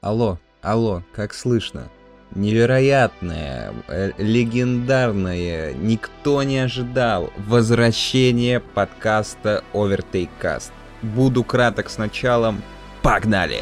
Алло, алло, как слышно? Невероятное, э, легендарное, никто не ожидал возвращение подкаста Overtake Cast. Буду краток с началом. Погнали!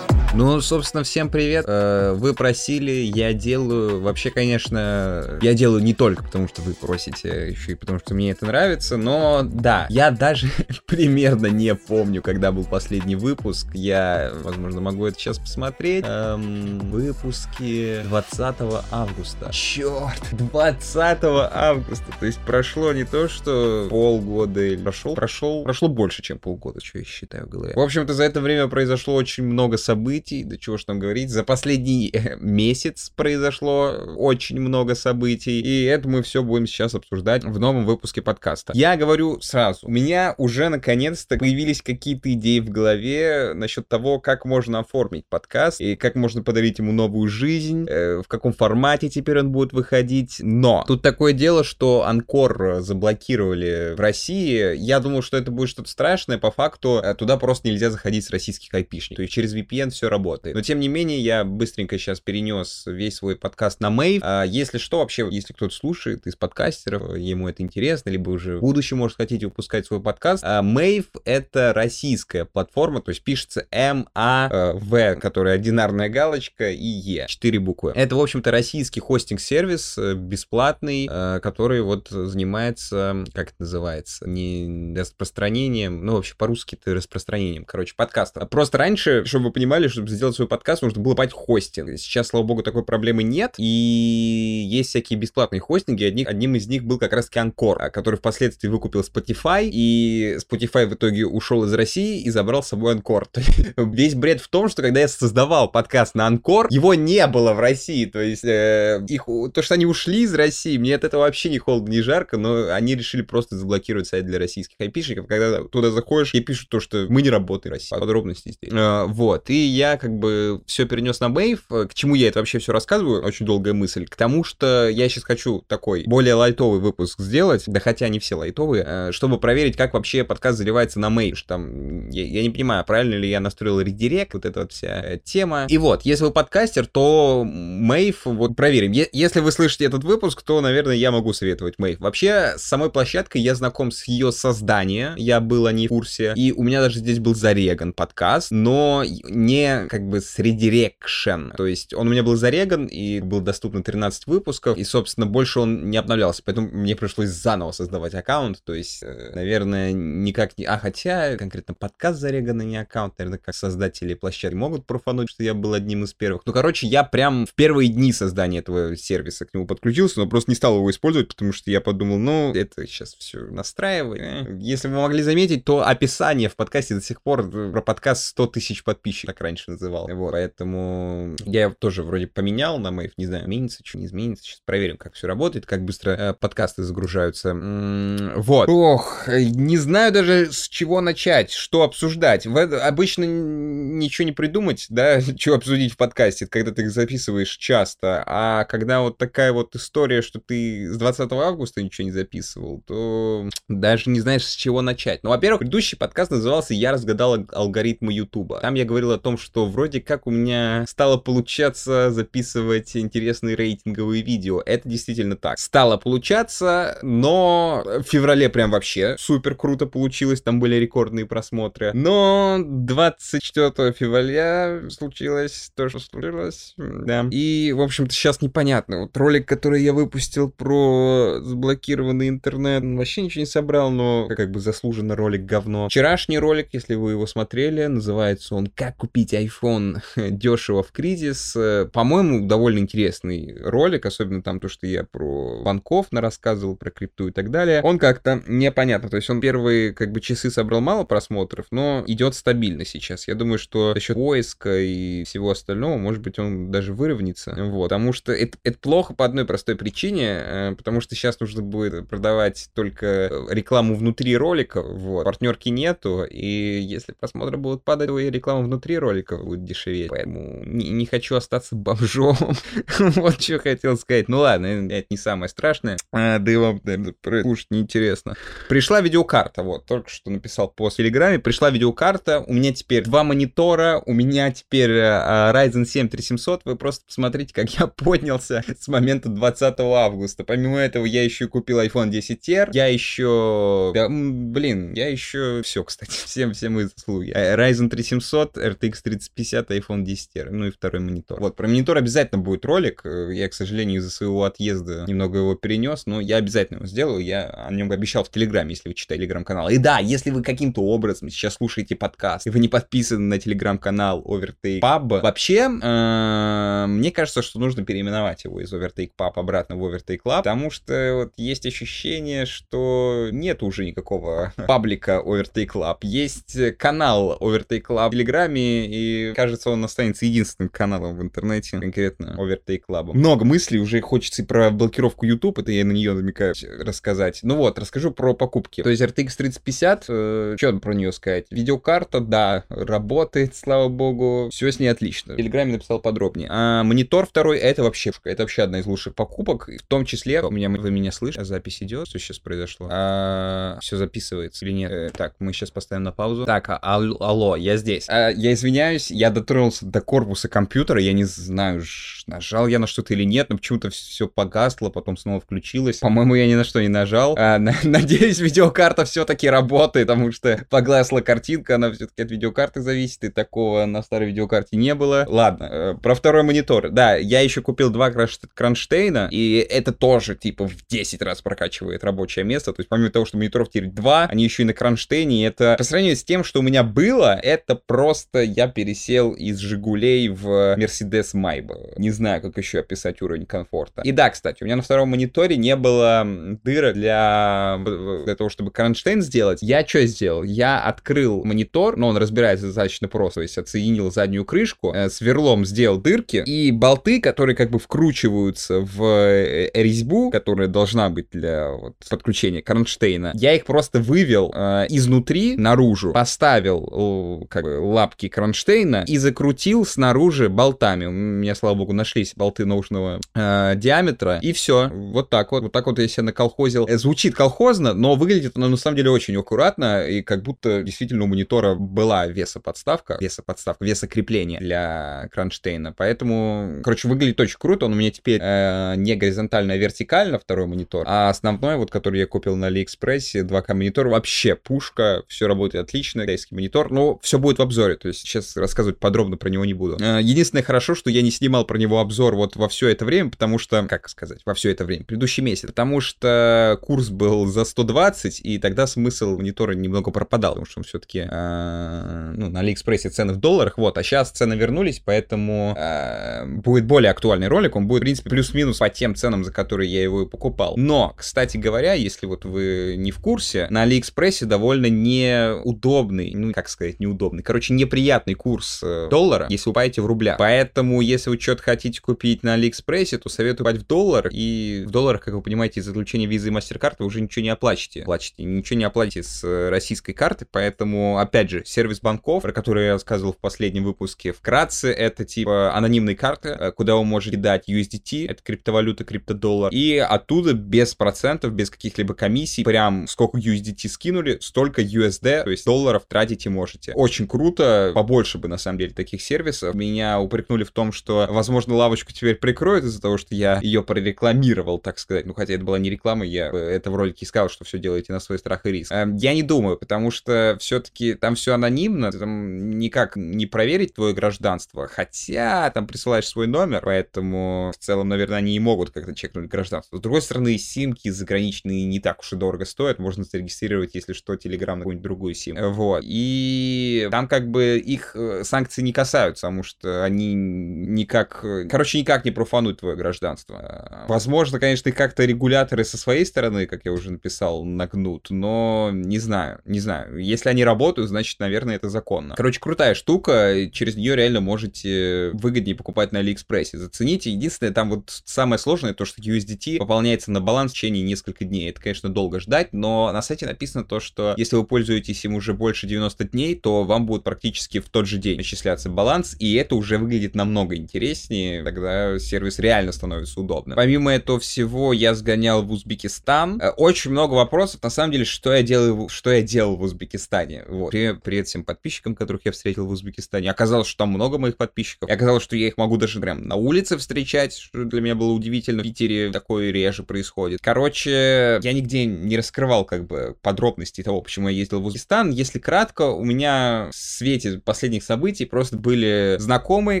Ну, собственно, всем привет. Э, вы просили, я делаю. Вообще, конечно, я делаю не только потому, что вы просите, еще и потому, что мне это нравится. Но да, я даже примерно не помню, когда был последний выпуск. Я, возможно, могу это сейчас посмотреть. Эм, выпуски 20 августа. Черт, 20 августа. То есть прошло не то, что полгода или прошел, прошел, прошло больше, чем полгода, что я считаю в голове. В общем-то, за это время произошло очень много событий событий, да чего ж там говорить, за последний э, месяц произошло очень много событий, и это мы все будем сейчас обсуждать в новом выпуске подкаста. Я говорю сразу, у меня уже наконец-то появились какие-то идеи в голове насчет того, как можно оформить подкаст, и как можно подарить ему новую жизнь, э, в каком формате теперь он будет выходить, но тут такое дело, что Анкор заблокировали в России, я думал, что это будет что-то страшное, по факту э, туда просто нельзя заходить с российских айпишников, то есть через VPN все работает. Но тем не менее, я быстренько сейчас перенес весь свой подкаст на Мейв. А, если что, вообще, если кто-то слушает из подкастеров, ему это интересно, либо уже в будущем, может, хотите выпускать свой подкаст, а, Мейв — это российская платформа, то есть пишется M-A-V, которая одинарная галочка, и E, четыре буквы. Это, в общем-то, российский хостинг-сервис, э, бесплатный, э, который вот занимается, как это называется, не распространением, ну, вообще по-русски это распространением, короче, подкаста. Просто раньше, чтобы вы понимали, что чтобы сделать свой подкаст, нужно было покупать хостинг. Сейчас, слава богу, такой проблемы нет. И есть всякие бесплатные хостинги. Одни, одним из них был как раз-таки Анкор, который впоследствии выкупил Spotify. И Spotify в итоге ушел из России и забрал с собой Анкор. Весь бред в том, что когда я создавал подкаст на Анкор, его не было в России. То есть э, их, то, что они ушли из России, мне от этого вообще не холодно, не жарко, но они решили просто заблокировать сайт для российских айпишников. Когда туда заходишь и пишут то, что мы не работаем в России. Подробности здесь. Э, вот. И я как бы все перенес на Wave. К чему я это вообще все рассказываю? Очень долгая мысль. К тому, что я сейчас хочу такой более лайтовый выпуск сделать, да хотя не все лайтовые, э, чтобы проверить, как вообще подкаст заливается на Wave. Там, я, я не понимаю, правильно ли я настроил редирект, вот эта вот вся э, тема. И вот, если вы подкастер, то Mave, вот проверим. Е- если вы слышите этот выпуск, то, наверное, я могу советовать Mave. Вообще, с самой площадкой я знаком с ее созданием, я был о ней в курсе, и у меня даже здесь был зареган подкаст, но не как бы с redirection. То есть он у меня был зареган и был доступно 13 выпусков, и, собственно, больше он не обновлялся, поэтому мне пришлось заново создавать аккаунт, то есть, э, наверное, никак не... А, хотя конкретно подкаст зареган, а не аккаунт, наверное, как создатели площадки могут профануть, что я был одним из первых. Ну, короче, я прям в первые дни создания этого сервиса к нему подключился, но просто не стал его использовать, потому что я подумал, ну, это сейчас все настраивает. Э. Если вы могли заметить, то описание в подкасте до сих пор э, про подкаст 100 тысяч подписчиков, как раньше называл. Вот, поэтому я тоже вроде поменял на Мэйв, не знаю, изменится, что не изменится. Сейчас проверим, как все работает, как быстро э, подкасты загружаются. М-м, вот. Ох, не знаю даже с чего начать, что обсуждать. В, обычно ничего не придумать, да, что обсудить в подкасте, когда ты их записываешь часто, а когда вот такая вот история, что ты с 20 августа ничего не записывал, то даже не знаешь, с чего начать. Ну, во-первых, предыдущий подкаст назывался «Я разгадал алгоритмы Ютуба». Там я говорил о том, что вроде как у меня стало получаться записывать интересные рейтинговые видео. Это действительно так. Стало получаться, но в феврале прям вообще супер круто получилось, там были рекордные просмотры. Но 24 февраля случилось то, что случилось, да. И, в общем-то, сейчас непонятно. Вот ролик, который я выпустил про заблокированный интернет, вообще ничего не собрал, но как бы заслуженно ролик говно. Вчерашний ролик, если вы его смотрели, называется он «Как купить iPhone дешево в кризис. По-моему, довольно интересный ролик, особенно там то, что я про банков рассказывал, про крипту и так далее. Он как-то непонятно. То есть он первые как бы часы собрал мало просмотров, но идет стабильно сейчас. Я думаю, что за счет поиска и всего остального, может быть, он даже выровняется. Вот. Потому что это, это плохо по одной простой причине, э, потому что сейчас нужно будет продавать только рекламу внутри ролика. Вот. Партнерки нету, и если просмотры будут падать, то и реклама внутри ролика будет дешеветь. Поэтому не, не хочу остаться бомжом. вот что хотел сказать. Ну ладно, это не самое страшное. А, да и вам, наверное, слушать неинтересно. Пришла видеокарта, вот, только что написал в Телеграме. Пришла видеокарта, у меня теперь два монитора, у меня теперь uh, Ryzen 7 3700. Вы просто посмотрите, как я поднялся с момента 20 августа. Помимо этого, я еще купил iPhone 10R. Я еще... Блин, я еще... Все, кстати, всем, всем мои заслуги. Э, Ryzen 3700, RTX 3050, iPhone 10R. Ну и второй монитор. Вот, про монитор обязательно будет ролик. Э, я, к сожалению, из-за своего отъезда немного его перенес, но я обязательно его сделаю. Я о нем обещал в Телеграме, если вы читаете Телеграм-канал. И да, если вы каким-то образом сейчас слушаете подкаст, и вы не подписаны на Телеграм-канал Overtake Pub, вообще, э, мне кажется, что нужно переименовать его из Overtake Pub обратно в Overtake Club, потому что вот есть ощущение, что нет уже никакого паблика Overtake Club. Есть канал Overtake Club в Телеграме, и кажется, он останется единственным каналом в интернете, конкретно Overtake Club. Много мыслей, уже хочется и про блокировку YouTube, это я на нее намекаю рассказать. Ну вот, расскажу про покупки. То есть RTX 3050, э, что про нее сказать? Видеокарта, да, работает, слава богу, все с ней отлично. В Телеграме написал подробнее. А монитор второй, это вообще, это вообще одна из лучших покупок, в том числе, у меня, вы меня слышите, запись идет, что сейчас произошло? А, все записывается или нет? Э, так, мы сейчас поставим на паузу. Так, а, алло, я здесь. А, я извиняюсь, я дотронулся до корпуса компьютера, я не знаю, нажал я на что-то или нет, но почему-то все погасло, потом снова включилось. По-моему, я ни на что не нажал. А, на, надеюсь, видеокарта все-таки работает, потому что погасла картинка, она все-таки от видеокарты зависит, и такого на старой видеокарте не было. Ладно, э, про второй монитор. Да, я еще купил два кронштейна, и это тоже, типа, в 10 раз прокачивает рабочее место. То есть, помимо того, что мониторов теперь два, они еще и на кронштейне. Это, по сравнению с тем, что у меня было, это просто я пересел из Жигулей в Mercedes Майба. Не знаю, как еще описать уровень комфорта. И да, кстати, у меня на втором мониторе не было дыра для, для того, чтобы кронштейн сделать. Я что сделал? Я открыл монитор, но он разбирается достаточно просто, то есть отсоединил заднюю крышку, э, сверлом сделал дырки, и болты, которые как бы вкручиваются в э, резьбу, которая должна быть для вот, подключения кронштейна, я их просто вывел э, изнутри наружу, поставил как бы лапки кронштейна и закрутил снаружи болтами. У меня, слава богу, нашлись болты нужного э, диаметра, и все. Вот так вот. Вот так вот я себе наколхозил. Э, звучит колхозно, но выглядит оно на самом деле очень аккуратно, и как будто действительно у монитора была VESA подставка, VESA подставка, VESA крепление для кронштейна. Поэтому, короче, выглядит очень круто. Он у меня теперь э, не горизонтально, а вертикально, второй монитор. А основной, вот, который я купил на Алиэкспрессе, 2К монитор, вообще пушка, все работает отлично, китайский монитор. Но все будет в обзоре, то есть сейчас рассказывать подробно про него не буду. Э, единственное хорошо, что я не снимал про него обзор вот во все это время, потому что, как сказать, во все это время, предыдущий месяц, потому что курс был за 120, и тогда смысл монитора немного пропадал, потому что он все-таки, э, ну, на Алиэкспрессе цены в долларах, вот, а сейчас цены вернулись, поэтому э, будет более актуальный ролик, он будет, в принципе, плюс-минус по тем ценам, за которые я его и покупал. Но, кстати говоря, если вот вы не в курсе, на Алиэкспрессе довольно неудобный, ну, как сказать, неудобный, короче, неприятный курс э, доллара, если вы покупаете в рублях. Поэтому, если вы что-то хотите купить на Алиэкспрессе, то советую покупать в доллар, и в долларах, как вы понимаете, из-за заключения визы и мастер-карты вы уже ничего не оплачиваете. Плачете, ничего не оплатите с российской карты, поэтому, опять же, сервис банков, про который я рассказывал в последнем выпуске, вкратце, это типа анонимные карты, э, куда вы можете дать USDT, это криптовалюта, криптодоллар, и оттуда без процентов, без каких-либо комиссий, прям сколько USDT скинули, столько USD, то есть долларов тратить и можете. Очень круто, побольше бы на самом деле таких сервисов. Меня упрекнули в том, что, возможно, лавочку теперь прикроют из-за того, что я ее прорекламировал, так сказать. Ну, хотя это была не реклама, я это в ролике сказал, что все делаете на свой страх и риск. Эм, я не думаю, потому что все-таки там все анонимно, там никак не проверить твое гражданство, хотя там присылаешь свой номер, поэтому в целом, наверное, они и могут как-то чекнуть гражданство. С другой стороны, симки заграничные не так уж и дорого стоят, можно зарегистрировать, если что, Telegram на какую-нибудь другую сим. Вот. И там как бы их э, санкции не касаются, потому что они никак, короче, никак не профануют твое гражданство. Возможно, конечно, их как-то регуляторы со своей стороны, как я уже написал, нагнут, но не знаю, не знаю. Если они работают, значит, наверное, это законно. Короче, крутая штука, через нее реально можете выгоднее покупать на Алиэкспрессе. Зацените. Единственное, там вот самое сложное, то, что USDT пополняется на баланс в течение нескольких дней. Это, конечно, долго ждать, но на сайте написано то, что если вы пользуетесь им уже больше 90 дней, то вам будет практически в тот же день начисляться баланс, и это уже выглядит намного интереснее, тогда сервис реально становится удобным. Помимо этого всего, я сгонял в Узбекистан. Э, очень много вопросов, на самом деле, что я делаю, что я делал в Узбекистане. Вот. Привет, привет всем подписчикам, которых я встретил в Узбекистане. Оказалось, что там много моих подписчиков. И оказалось, что я их могу даже прям на улице встречать, что для меня было удивительно. В Питере такое реже происходит. Короче, я нигде не раскрывал как бы подробности того, почему я ездил в Узбекистан. Если кратко, у меня в свете последних событий просто были знакомые,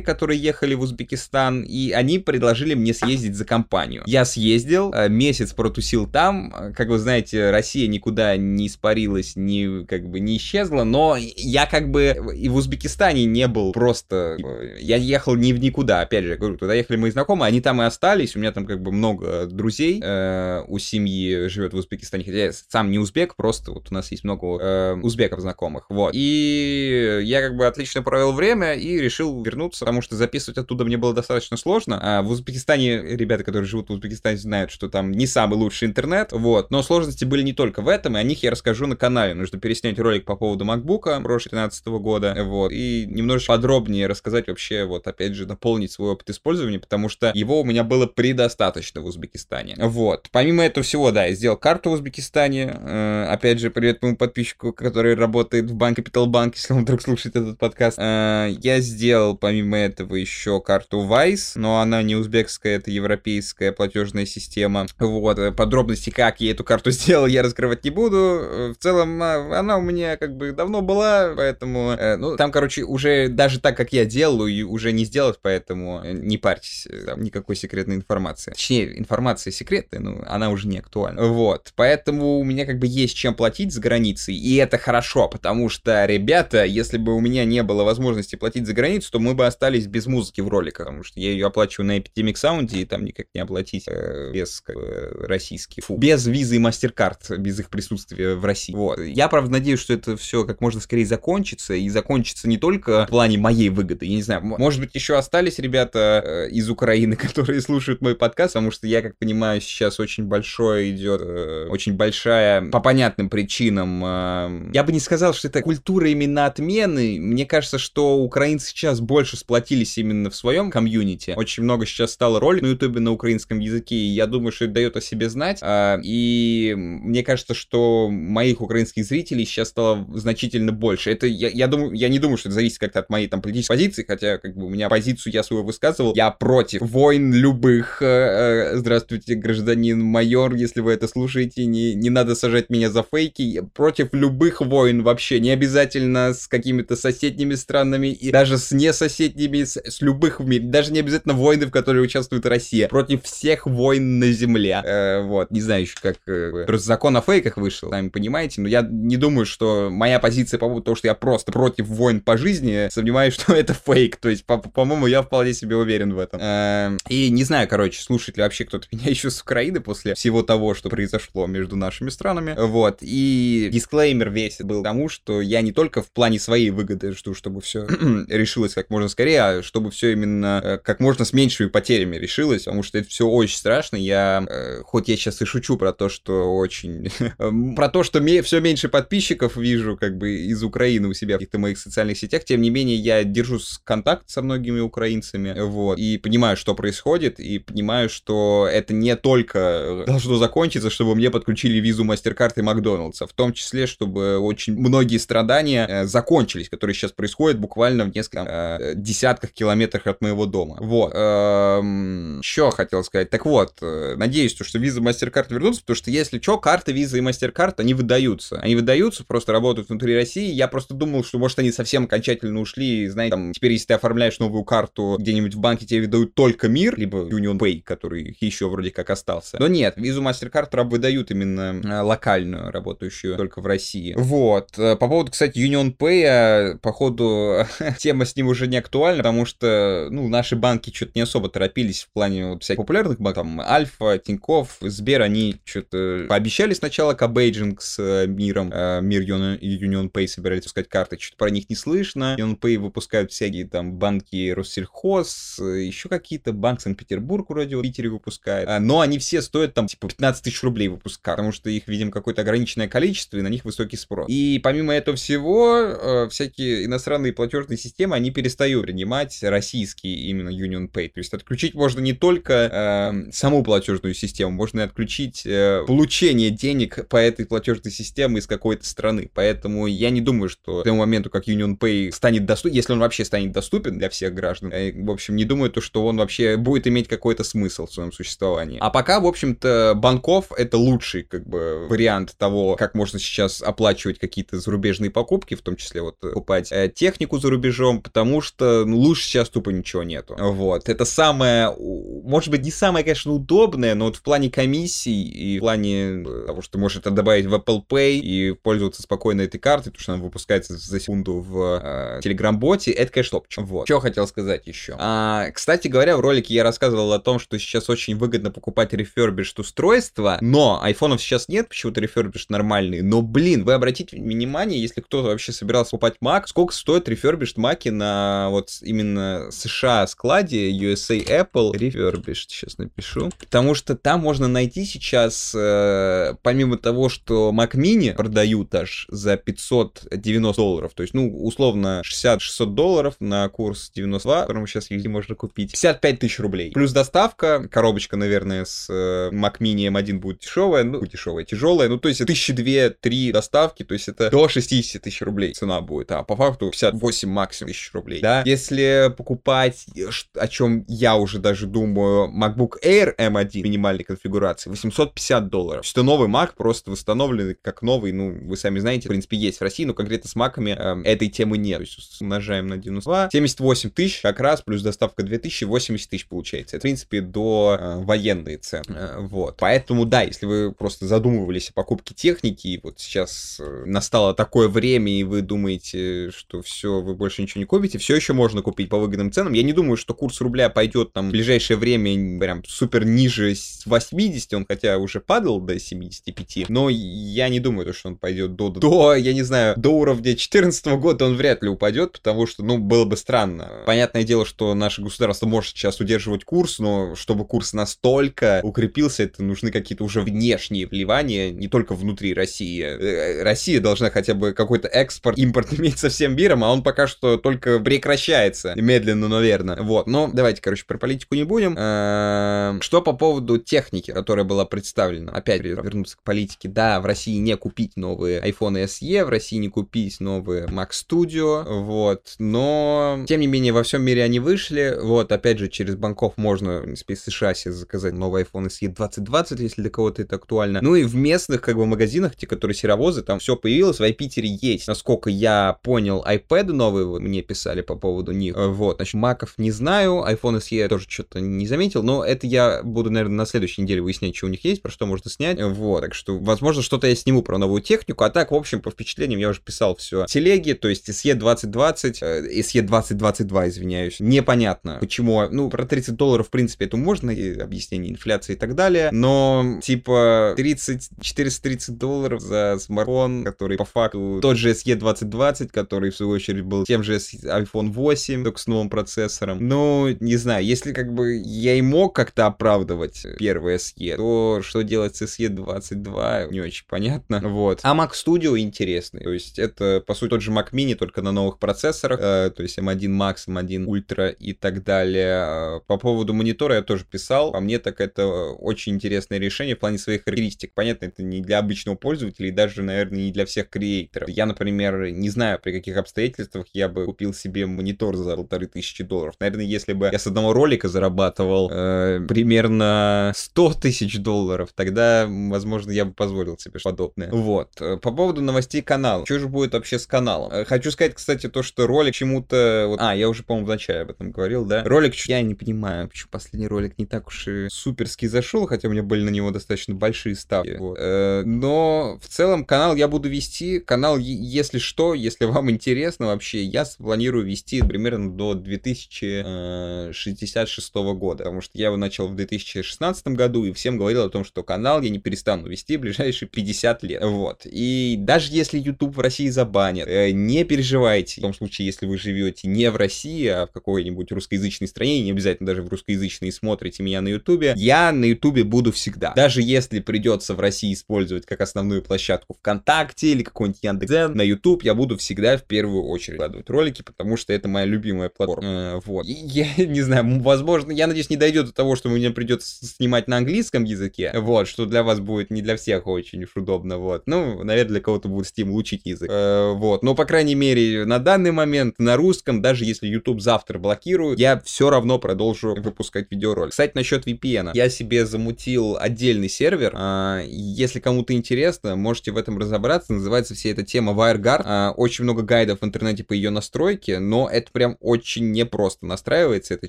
которые ехали в Узбекистан, и они предложили мне съездить за компанию. Я съездил, э, месяц протусил там. Как вы знаете, Россия никуда не испарилась, не как бы не исчезла, но я как бы и в Узбекистане не был просто... Я ехал ни в никуда, опять же, говорю, туда ехали мои знакомые, они там и остались, у меня там как бы много друзей э, у семьи живет в Узбекистане, хотя я сам не узбек, просто вот у нас есть много э, узбеков знакомых, вот. И я как бы отлично провел время и решил вернуться, потому что записывать оттуда мне было достаточно сложно. А в Узбекистане, ребята, которые живут в Узбекистане, знают, что там не самый лучший интернет, вот. Но сложности были не только в этом, и о них я расскажу на канале. Нужно переснять ролик по поводу MacBook прошлого 13 года, вот. И немножечко подробнее рассказать вообще, вот, опять же, дополнить свой опыт использования, потому что его у меня было предостаточно в Узбекистане. Вот. Помимо этого всего, да, я сделал карту в Узбекистане. Э, опять же, привет моему подписчику, который работает в банке Bank, если он вдруг слушает этот подкаст. Э, я сделал, помимо этого, еще карту Vice, но она не узбекская, это европейская платежная система. Вот. Э, подробности, как я эту карту сделал, я раскрывать не буду. Э, в целом, а, она у меня как бы давно была, поэтому... Ну, там, короче, уже даже так, как я делаю, уже не сделать, поэтому не парьтесь. Там никакой секретной информации. Точнее, информация секретная, но она уже не актуальна. Вот. Поэтому у меня как бы есть чем платить за границей, и это хорошо, потому что, ребята, если бы у меня не было возможности платить за границу, то мы бы остались без музыки в роликах, потому что я ее оплачиваю на Epidemic Sound, и там никак не оплатить э, без как бы, российский, фу, без визы и MasterCard, без их присутствия в России. Вот. Я, правда, надеюсь, что это все как можно скорее закончится, и закончится не только в плане моей выгоды, я не знаю, может быть, еще остались ребята э, из Украины, которые слушают мой подкаст, потому что я, как понимаю, сейчас очень большое идет, э, очень большая, по понятным причинам, э, я бы не сказал, что это культура именно отмены, мне кажется, что украинцы сейчас больше сплотились именно в своем комьюнити, очень много сейчас стало роликов на ютубе на украинском языке, и я думаю, что это дает о себе знать, э, и мне кажется, что моих украинских зрителей сейчас стало значительно больше. Это, я, я думаю, я не думаю, что это зависит как-то от моей там политической позиции, хотя, как бы, у меня позицию я свою высказывал, я против войн любых, э, э, здравствуйте, гражданин майор, если вы это слушаете, не, не надо сажать меня за фейки, против любых войн вообще, не обязательно с какими-то соседними странами, и даже с несоседними, с, с любых в мире, даже не обязательно войны, в которые участвует Россия, против всех войн на земле, э, вот, не знаю еще, как, э, просто закон о фейках вышел, сами понимаете, но я не думаю, что моя позиция по поводу того, что я просто против войн по жизни, сомневаюсь, что это фейк, то есть, по-моему, я вполне себе уверен в этом. Э, и не знаю, короче, слушает ли вообще кто-то меня еще с Украины после всего того, что произошло между нашими странами, вот, и дисклеймер весь был тому, что я не только в плане своей выгоды жду, чтобы все решилось как можно скорее, а чтобы все именно э, как можно с меньшими потерями решилось, потому что это все очень страшно. Я, э, хоть я сейчас и шучу про то, что очень... про то, что все меньше подписчиков вижу как бы из Украины у себя в каких-то моих социальных сетях, тем не менее я держу контакт со многими украинцами, вот, и понимаю, что происходит, и понимаю, что это не только должно закончиться, чтобы мне подключили визу MasterCard и Макдоналдса, в том числе, чтобы очень многие страдания э, закончились, которые сейчас происходят буквально в нескольких э, десятках километрах от моего дома. Вот. Эм, хотел сказать? Так вот, э, надеюсь, что виза MasterCard вернутся, потому что если что, карты виза и MasterCard, они выдаются. Они выдаются, просто работают внутри России. Я просто думал, что, может, они совсем окончательно ушли, и, знаете, там, теперь, если ты оформляешь новую карту где-нибудь в банке, тебе выдают только мир, либо Union Pay, который еще вроде как остался. Но нет, визу MasterCard выдают именно э, локальную, работающую только в России. Вот. Э, по поводу, кстати, Union Pay, а, походу, тема с ним уже не актуальна, потому что, ну, наши банки что-то не особо торопились в плане вот всяких популярных банков, там, Альфа, Тиньков, Сбер, они что-то пообещали сначала кабейджинг с э, миром, э, мир Union, Union Pay собирались выпускать карты, что-то про них не слышно, Union Pay выпускают всякие там банки Россельхоз, еще какие-то, Банк Санкт-Петербург вроде в Питере выпускает, а, но они все стоят там, типа, 15 тысяч рублей выпуска, потому что их, видим, какое-то ограниченное количество, и на них высокий спрос. И помимо этого всего, э, всякие иностранные страны платежные системы, они перестают принимать российские именно Union Pay. То есть отключить можно не только э, саму платежную систему, можно и отключить э, получение денег по этой платежной системе из какой-то страны. Поэтому я не думаю, что к тому моменту, как Union Pay станет доступен, если он вообще станет доступен для всех граждан, э, в общем, не думаю, то, что он вообще будет иметь какой-то смысл в своем существовании. А пока, в общем-то, банков это лучший, как бы, вариант того, как можно сейчас оплачивать какие-то зарубежные покупки, в том числе вот покупать э, технику за рубежом, потому что ну, лучше сейчас тупо ничего нету. Вот. Это самое, может быть, не самое, конечно, удобное, но вот в плане комиссий и в плане э, того, что ты можешь это добавить в Apple Pay и пользоваться спокойно этой картой, потому что она выпускается за секунду в э, Telegram-боте, это, конечно, топчик. Вот. Что хотел сказать еще? А, кстати говоря, в ролике я рассказывал о том, что сейчас очень выгодно покупать refurbished устройства, но айфонов сейчас нет, почему-то refurbished нормальные, но, блин, вы обратите внимание, если кто-то вообще собирался покупать Mac, сколько стоит refurbished Mac на вот именно США складе USA Apple. Refurbished, сейчас напишу, потому что там можно найти сейчас, э, помимо того, что Mac Mini продают аж за 590 долларов, то есть, ну, условно, 60-600 долларов на курс 92, которому сейчас их можно купить, 55 тысяч рублей. Плюс доставка, коробочка, наверное, с э, Mac Mini M1 будет дешевая, ну, дешевая, тяжелая, ну, то есть, тысячи две-три доставки, то есть, это до 60 тысяч рублей цена будет, а по факту 58 максимум тысяч рублей, да. Если покупать, о чем я уже даже думаю, MacBook Air M1 минимальной конфигурации, 850 долларов. Что новый Mac просто восстановленный как новый, ну, вы сами знаете, в принципе, есть в России, но конкретно с маками э, этой темы нет. То есть умножаем на 92, 78 тысяч как раз, плюс доставка 2000, 80 тысяч получается. Это, в принципе, до э, военные цены. Э, вот. Поэтому, да, если вы просто задумывались о покупке техники, и вот сейчас э, настало такое время, и вы думаете, что все, вы больше ничего не купите, все еще можно купить по выгодным ценам. Я не думаю, что курс рубля пойдет там в ближайшее время прям супер ниже 80, он хотя уже падал до 75, но я не думаю, что он пойдет до, до я не знаю, до уровня 2014 года он вряд ли упадет, потому что, ну, было бы странно. Понятное дело, что наше государство может сейчас удерживать курс, но чтобы курс настолько укрепился, это нужны какие-то уже внешние вливания, не только внутри России. Э, Россия должна хотя бы какой-то экспорт, импорт иметь со всем миром, а он пока что только прекращается. Медленно, наверное. Вот. Но давайте, короче, про политику не будем. Эм, что по поводу техники, которая была представлена? Опять вернуться к политике. Да, в России не купить новые iPhone SE, в России не купить новые Mac Studio, вот. Но, тем не менее, во всем мире они вышли. Вот, опять же, через банков можно, из США себе заказать новый iPhone SE 2020, если для кого-то это актуально. Ну и в местных, как бы, магазинах, те, которые серовозы, там все появилось, в Питере есть. Насколько я понял, iPad новые вот, мне писали по поводу них. Вот, значит, маков не знаю, iPhone SE я тоже что-то не заметил, но это я буду, наверное, на следующей неделе выяснять, что у них есть, про что можно снять. Вот, так что, возможно, что-то я сниму про новую технику, а так, в общем, по впечатлениям я уже писал все. Телеги, то есть SE 2020, э, SE 2022, извиняюсь, непонятно, почему, ну, про 30 долларов, в принципе, это можно, и объяснение инфляции и так далее, но, типа, 30, 430 долларов за смартфон, который по факту тот же SE 2020, который, в свою очередь, был тем же iPhone 8, только с новым процессором. Ну, не знаю, если как бы я и мог как-то оправдывать первый SE, то что делать с SE 22, не очень понятно. Вот. А Mac Studio интересный. То есть это, по сути, тот же Mac Mini, только на новых процессорах. Э, то есть M1 Max, M1 Ultra и так далее. Э, по поводу монитора я тоже писал. По мне так это очень интересное решение в плане своих характеристик. Понятно, это не для обычного пользователя и даже, наверное, не для всех креаторов. Я, например, не знаю, при каких обстоятельствах я бы купил себе монитор за полторы тысячи долларов. Наверное, если бы я с одного ролика зарабатывал э, примерно 100 тысяч долларов, тогда, возможно, я бы позволил себе подобное. Вот. По поводу новостей канала. Что же будет вообще с каналом? Э, хочу сказать, кстати, то, что ролик чему-то... Вот... А, я уже, по-моему, вначале об этом говорил, да? Ролик, я не понимаю, почему последний ролик не так уж и суперски зашел, хотя у меня были на него достаточно большие ставки. Вот. Э, но в целом канал я буду вести. Канал, если что, если вам интересно вообще, я планирую вести примерно до 2066 э, года, потому что я его начал в 2016 году и всем говорил о том, что канал я не перестану вести в ближайшие 50 лет. Вот. И даже если YouTube в России забанят, э, не переживайте. В том случае, если вы живете не в России, а в какой-нибудь русскоязычной стране, не обязательно даже в русскоязычной, смотрите меня на YouTube, я на YouTube буду всегда. Даже если придется в России использовать как основную площадку ВКонтакте или какой-нибудь Яндекс.Дзен, на YouTube я буду всегда в первую первую очередь выкладывать ролики, потому что это моя любимая платформа. Э, вот. И я не знаю, возможно, я надеюсь, не дойдет до того, что мне придется снимать на английском языке, вот, что для вас будет не для всех очень уж удобно, вот. Ну, наверное, для кого-то будет Steam учить язык. Э, вот. Но, по крайней мере, на данный момент на русском, даже если YouTube завтра блокирует, я все равно продолжу выпускать видеоролик. Кстати, насчет VPN. Я себе замутил отдельный сервер. Э, если кому-то интересно, можете в этом разобраться. Называется вся эта тема WireGuard. Э, очень много гайдов в интернете по ее настройке, но это прям очень непросто настраивается. Это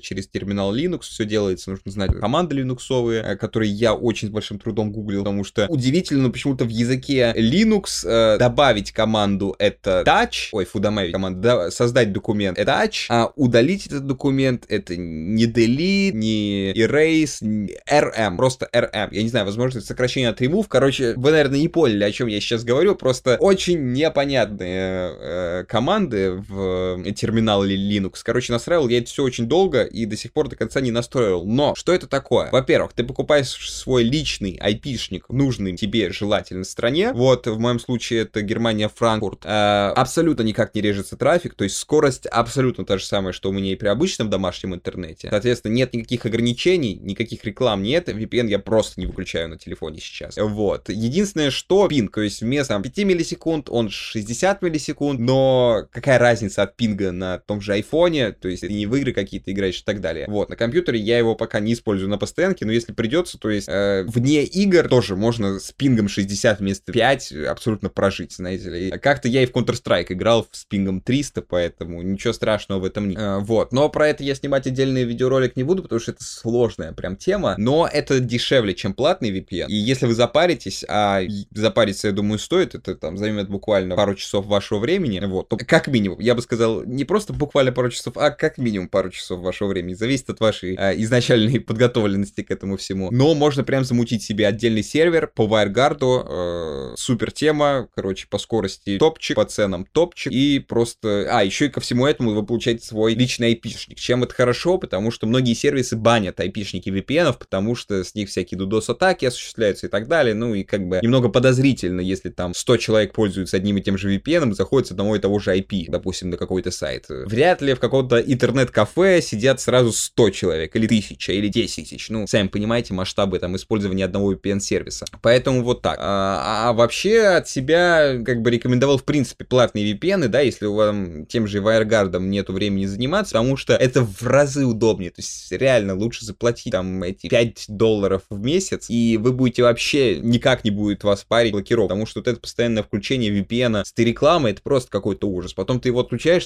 через терминал Linux все делается. Нужно знать команды линуксовые, э, которые я очень с большим трудом гуглил, потому что удивительно, но почему-то в языке Linux э, добавить команду это touch, ой, фу, добавить команду, да, создать документ это touch, а удалить этот документ это не delete, не erase, не rm, просто rm. Я не знаю, возможно, это сокращение от remove. Короче, вы, наверное, не поняли, о чем я сейчас говорю, просто очень непонятные э, команды в терминале Linux. Короче, настраивал я это все очень долго и до сих пор до конца не настроил. Но что это такое? Во-первых, ты покупаешь свой личный IP-шник в нужной тебе желательно стране. Вот, в моем случае это Германия, Франкфурт. Э, абсолютно никак не режется трафик, то есть скорость абсолютно та же самая, что у меня и при обычном домашнем интернете. Соответственно, нет никаких ограничений, никаких реклам нет. VPN я просто не выключаю на телефоне сейчас. Вот. Единственное, что пинг, то есть вместо 5 миллисекунд он 60 миллисекунд, но какая разница от пинга на том же айфоне, то есть не в игры какие-то играешь и так далее. Вот, на компьютере я его пока не использую на постоянке, но если придется, то есть э, вне игр тоже можно с пингом 60 вместо 5 абсолютно прожить, знаете ли. Как-то я и в Counter-Strike играл с пингом 300, поэтому ничего страшного в этом нет. Э, вот, но про это я снимать отдельный видеоролик не буду, потому что это сложная прям тема, но это дешевле, чем платный VPN. И если вы запаритесь, а запариться, я думаю, стоит, это там займет буквально пару часов вашего времени, вот, то как минимум, я бы сказал, не просто буквально пару часов, а как минимум пару часов вашего времени, зависит от вашей э, изначальной подготовленности к этому всему. Но можно прям замутить себе отдельный сервер по WireGuard, э, супер тема, короче, по скорости топчик, по ценам топчик, и просто, а, еще и ко всему этому вы получаете свой личный IP-шник. Чем это хорошо? Потому что многие сервисы банят IP-шники VPN, потому что с них всякие DDoS-атаки осуществляются и так далее, ну и как бы немного подозрительно, если там 100 человек пользуются одним и тем же VPN, заходят с одного и того же IP, допустим, на какой-то сайт. Вряд ли в каком-то интернет-кафе сидят сразу 100 человек, или 1000, или 10 тысяч. Ну, сами понимаете масштабы там использования одного VPN-сервиса. Поэтому вот так. А, а вообще от себя как бы рекомендовал в принципе платные VPN, да, если у вас тем же WireGuard нету времени заниматься, потому что это в разы удобнее. То есть реально лучше заплатить там эти 5 долларов в месяц, и вы будете вообще никак не будет вас парить блокировка, потому что вот это постоянное включение VPN с рекламой, это просто какой-то ужас. Потом ты его отключаешь,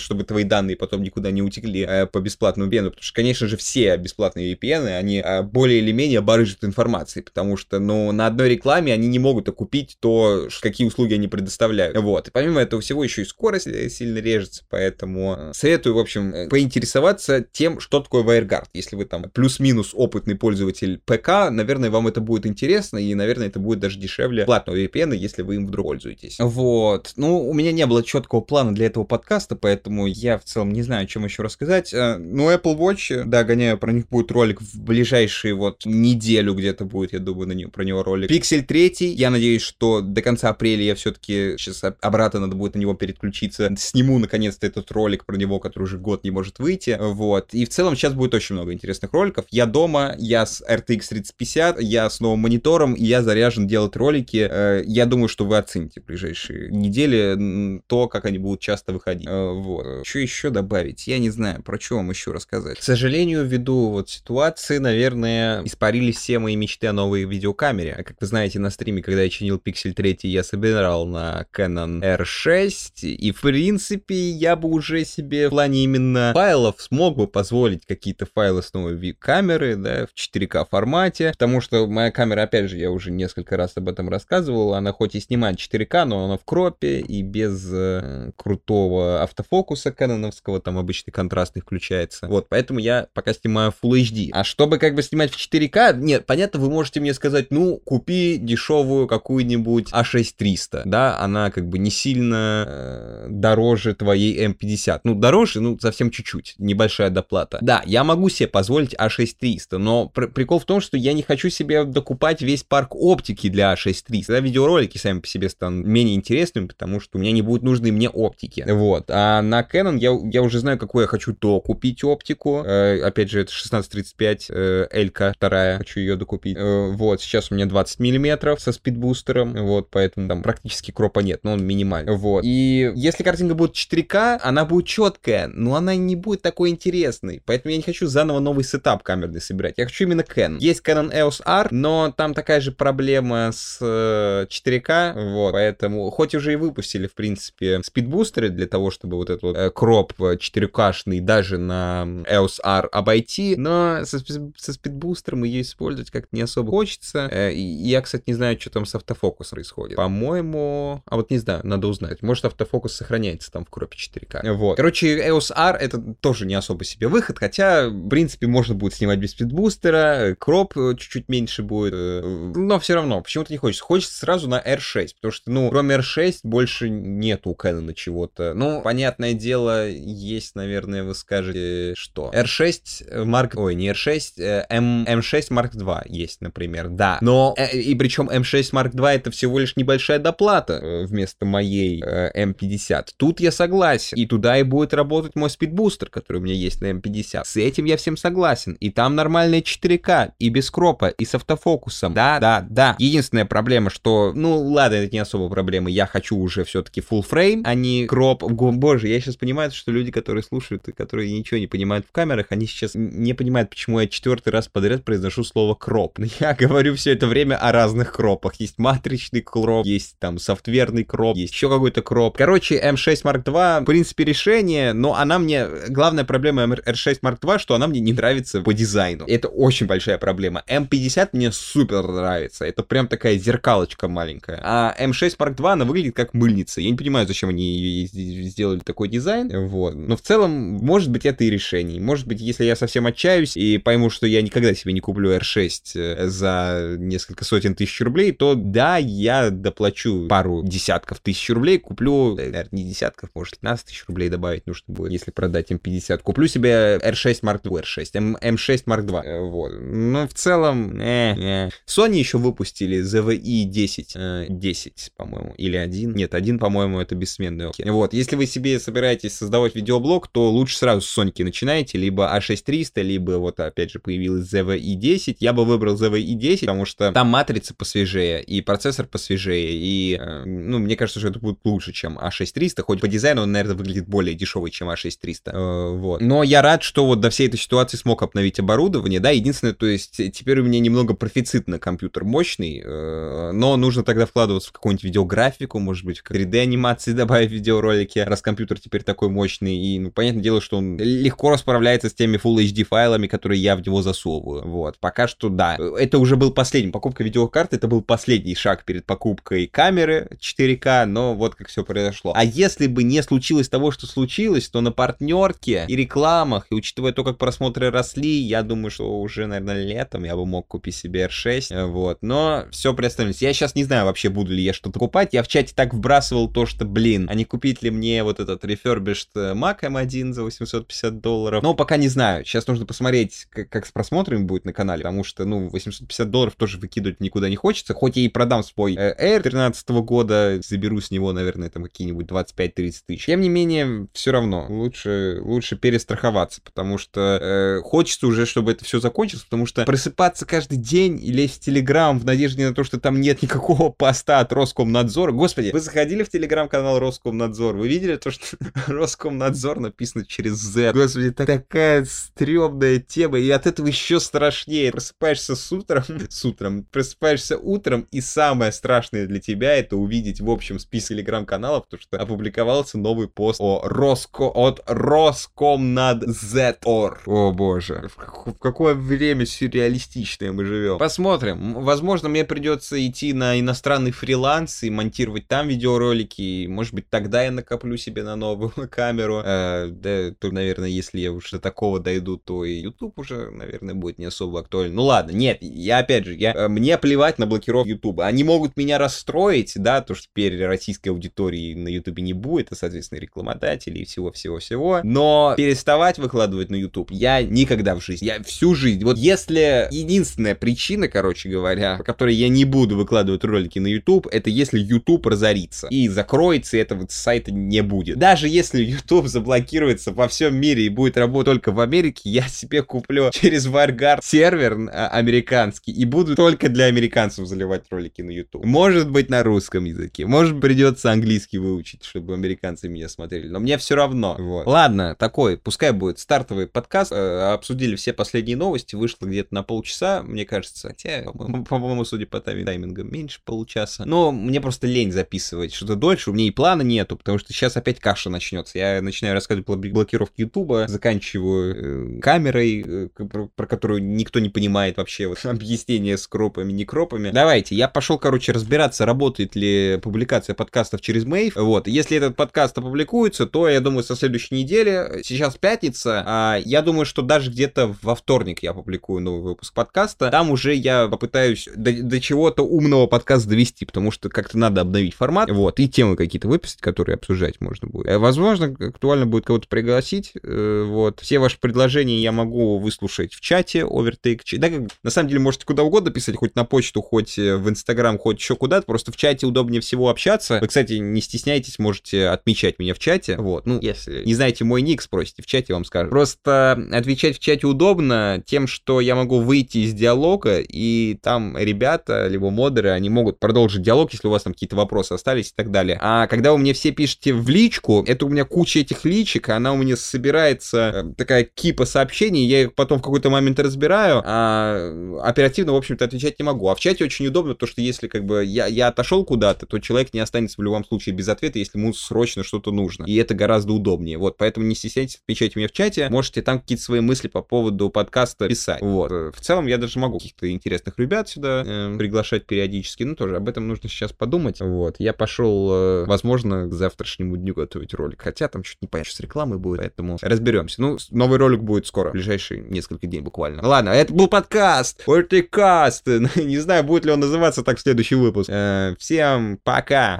чтобы твои данные потом никуда не утекли э, по бесплатному VPN, потому что, конечно же, все бесплатные VPN, они э, более или менее барыжат информацией, потому что, ну, на одной рекламе они не могут окупить то, какие услуги они предоставляют. Вот. И помимо этого всего еще и скорость э, сильно режется, поэтому э, советую, в общем, э, поинтересоваться тем, что такое WireGuard. Если вы там плюс-минус опытный пользователь ПК, наверное, вам это будет интересно, и, наверное, это будет даже дешевле платного VPN, если вы им вдруг пользуетесь. Вот. Ну, у меня не было четкого плана для этого подкаста, поэтому я в целом не знаю, о чем еще рассказать. Ну, Apple Watch, да, гоняю, про них будет ролик в ближайшие вот неделю где-то будет, я думаю, на него, про него ролик. Pixel 3, я надеюсь, что до конца апреля я все-таки сейчас обратно надо будет на него переключиться. Сниму наконец-то этот ролик про него, который уже год не может выйти. Вот. И в целом сейчас будет очень много интересных роликов. Я дома, я с RTX 3050, я с новым монитором, и я заряжен делать ролики. Э, я думаю, что вы оцените в ближайшие недели то, как они будут часто выходить. Э, вот. Что еще добавить? Я не знаю, про что вам еще рассказать. К сожалению, ввиду вот ситуации, наверное, испарились все мои мечты о новой видеокамере. А как вы знаете, на стриме, когда я чинил Pixel 3, я собирал на Canon R6, и в принципе я бы уже себе в плане именно файлов смог бы позволить какие-то файлы с новой камеры, да, в 4К формате, потому что моя камера, опять же, я уже несколько раз об этом рассказывал, она хоть и снимает 4К, но она в кропе и без э, крутого автофокуса каноновского, там обычный контрастный включается. Вот, поэтому я пока снимаю Full HD. А чтобы как бы снимать в 4К, нет, понятно, вы можете мне сказать, ну, купи дешевую какую-нибудь А6300, да, она как бы не сильно э, дороже твоей М50. Ну, дороже, ну, совсем чуть-чуть, небольшая доплата. Да, я могу себе позволить А6300, но пр прикол в том, что я не хочу себе докупать весь парк оптики для А6300. Тогда видеоролики сами по себе станут менее интересными, потому что у меня не будут нужны мне оптики. Вот. А на Canon я, я уже знаю, какую я хочу то купить оптику. Э, опять же, это 1635 э, Элька вторая. Хочу ее докупить. Э, вот. Сейчас у меня 20 миллиметров со спидбустером. Вот. Поэтому там практически кропа нет, но он минимальный. Вот. И если картинка будет 4К, она будет четкая, но она не будет такой интересной. Поэтому я не хочу заново новый сетап камерный собирать. Я хочу именно Canon. Есть Canon EOS R, но там такая же проблема с 4К. Э, вот. Поэтому, хоть уже и выпустили, в принципе, спидбустеры для того, чтобы вот этот вот э, кроп 4К-шный даже на EOS R обойти, но со, со спидбустером ее использовать как-то не особо хочется. Э, я, кстати, не знаю, что там с автофокусом происходит. По-моему... А вот не знаю, надо узнать. Может, автофокус сохраняется там в кропе 4К. Вот. Короче, EOS R это тоже не особо себе выход, хотя, в принципе, можно будет снимать без спидбустера, кроп чуть-чуть меньше будет, но все равно, почему-то не хочется. Хочется сразу на R6, потому что, ну, кроме R6 больше нету у Canon чего-то. Ну, понятное дело, есть, наверное, вы скажете, что R6 Mark... Ой, не R6, M... M6 Mark II есть, например, да. Но, э, и причем M6 Mark II это всего лишь небольшая доплата э, вместо моей э, M50. Тут я согласен. И туда и будет работать мой спидбустер, который у меня есть на M50. С этим я всем согласен. И там нормальная 4К, и без кропа, и с автофокусом. Да, да, да. Единственная проблема, что, ну, ладно, это не особо проблема. Я хочу уже все-таки full frame, а не кроп. Боже, я сейчас понимаю, что люди, которые слушают и которые ничего не понимают в камерах, они сейчас не понимают, почему я четвертый раз подряд произношу слово кроп. Я говорю все это время о разных кропах. Есть матричный кроп, есть там софтверный кроп, есть еще какой-то кроп. Короче, M6 Mark II, в принципе, решение, но она мне... Главная проблема R6 Mark II, что она мне не нравится по дизайну. Это очень большая проблема. M50 мне супер нравится. Это прям такая зеркалочка маленькая. А M6 Mark II, она выглядит как мыльница. Я не понимаю, зачем они сделали такой дизайн. Вот. Но в целом, может быть, это и решение. Может быть, если я совсем отчаюсь и пойму, что я никогда себе не куплю R6 э, за несколько сотен тысяч рублей, то да, я доплачу пару десятков тысяч рублей, куплю, наверное, не десятков, может, 15 тысяч рублей добавить нужно будет, если продать им 50. Куплю себе R6 Mark II, R6, M, M6 Mark II. Вот. Но в целом, э, э. Sony еще выпустили ZVE 10, э, 10, по-моему, или один. Нет, один, по-моему, это бессменный. Вот, если вы себе собираетесь создавать видеоблог, то лучше сразу с Sony начинайте, либо A6300, либо вот опять же появилась ZVE 10. Я бы выбрал ZVE 10, потому что там матрица посвежее, и процессор посвежее, и, э, ну, мне кажется, что это будет лучше, чем A6300, хоть по дизайну он, наверное, выглядит более дешевый, чем A6300. Э, вот. Но я рад, что вот до всей этой ситуации смог обновить оборудование, да, единственное, то есть теперь у меня немного профицит на компьютер мощный, э, но нужно тогда вкладываться в какую-нибудь видеографику, может быть, в 3D-анимации добавить видеоролики, раз компьютер теперь такой мощный, и, ну, понятное дело, что он легко расправляется с теми Full HD файлами, которые я в него засовываю, вот. Пока что, да, это уже был последний, покупка видеокарты, это был последний шаг перед покупкой камеры 4К, но вот как все произошло. А если бы не случилось того, что случилось, то на партнерке и рекламах, и учитывая то, как просмотры росли, я думаю, что уже, наверное, летом я бы мог купить себе R6, вот. Но все приостановилось. Я сейчас не знаю вообще, буду ли я что-то покупать. Я в чате так вбрасывал то, что, блин, а не купить ли мне вот этот refurbished Mac M1 за 850 долларов? Но пока не знаю. Сейчас нужно посмотреть, как, как с просмотрами будет на канале, потому что, ну, 850 долларов тоже выкидывать никуда не хочется. Хоть я и продам свой э, Air 13 года, заберу с него, наверное, там какие-нибудь 25-30 тысяч. Тем не менее, все равно лучше, лучше перестраховаться, потому что э, хочется уже, чтобы это все закончилось, потому что просыпаться каждый день и лезть в Телеграм в надежде на то, что там нет никакого поста от Роскомнадзора. Господи, вы заходили в Телеграм-канал Роскомнадзор, вы видели то, что Роскомнадзор написано через Z? Господи, такая стрёмная тема, и от этого еще страшнее. Просыпаешься с утром, с утром, просыпаешься утром, и самое страшное для тебя это увидеть в общем списке Телеграм-каналов, то, что опубликовался новый пост о Роско... от Роскомнадзор. О боже, в, в какое время сюрреалистичное мы живем. Посмотрим. Возможно, мне придется идти на иностранный фриланс и монтировать там видеоролики. И, может быть, тогда я накоплю себе на новую камеру. Э, да, то, наверное, если я уже до такого дойду, то и YouTube уже, наверное, будет не особо актуален. Ну ладно, нет, я опять же, я, э, мне плевать на блокировку YouTube. Они могут меня расстроить, да, то, что теперь российской аудитории на YouTube не будет, и, соответственно, рекламодателей и всего-всего-всего. Но переставать выкладывать на YouTube я никогда в жизни. Я всю жизнь. Вот если единственная причина, короче говоря, по которой я не буду выкладывать ролики на YouTube, это если YouTube разорится и закроется, и это вот сайта не будет. Даже если YouTube заблокируется во всем мире и будет работать только в Америке, я себе куплю через WireGuard сервер а, американский и буду только для американцев заливать ролики на YouTube. Может быть на русском языке, может придется английский выучить, чтобы американцы меня смотрели, но мне все равно. Вот. Ладно, такой, пускай будет стартовый подкаст. Э, обсудили все последние новости, вышло где-то на полчаса, мне кажется. Хотя, по-моему, судя по таймингам, меньше получаса. Но мне просто лень записывать что-то дольше, у меня и плана нету, потому что сейчас опять каша начнется. Я начинаю рассказывать про блокировки Ютуба, заканчиваю э, камерой, э, про, про которую никто не понимает вообще вот, объяснение с кропами, не кропами. Давайте, я пошел, короче, разбираться, работает ли публикация подкастов через Мейв. Вот, если этот подкаст опубликуется, то, я думаю, со следующей недели, сейчас пятница, а я думаю, что даже где-то во вторник я публикую новый выпуск подкаста. Там уже я попытаюсь до, до чего-то умного подкаста довести, потому что как-то надо обновить формат, вот, и темы какие-то выписать, которые обсуждать можно будет. Э, возможно, актуально будет кого-то пригласить, э, вот. Все ваши предложения я могу выслушать в чате, Overtake. Да, на самом деле, можете куда угодно писать, хоть на почту, хоть э, в Инстаграм, хоть еще куда-то, просто в чате удобнее всего общаться. Вы, кстати, не стесняйтесь, можете отмечать меня в чате, вот. Ну, если не знаете мой ник, спросите в чате, вам скажу. Просто отвечать в чате удобно тем, что я могу выйти из диалога, и там ребята, либо модеры, они могут продолжить диалог, если у вас там какие-то вопросы остались и так далее. А когда вы мне все пишете в личку, это у меня куча этих личек, она у меня собирается, э, такая кипа сообщений, я их потом в какой-то момент разбираю, а оперативно, в общем-то, отвечать не могу. А в чате очень удобно, то что если как бы я, я отошел куда-то, то человек не останется в любом случае без ответа, если ему срочно что-то нужно. И это гораздо удобнее. Вот, поэтому не стесняйтесь отмечать меня в чате, можете там какие-то свои мысли по поводу подкаста писать. Вот. Э, в целом я даже могу каких-то интересных ребят сюда э, приглашать периодически, ну тоже об этом нужно сейчас подумать. Вот. Я пошел, э, возможно, к завтрашнему дню готовить ролик, хотя там чуть не понятно, с рекламой будет, поэтому разберемся. Ну, новый ролик будет скоро, в ближайшие несколько дней буквально. Ладно, это был подкаст, Каст. Не знаю, будет ли он называться так в следующий выпуск. Э, всем пока!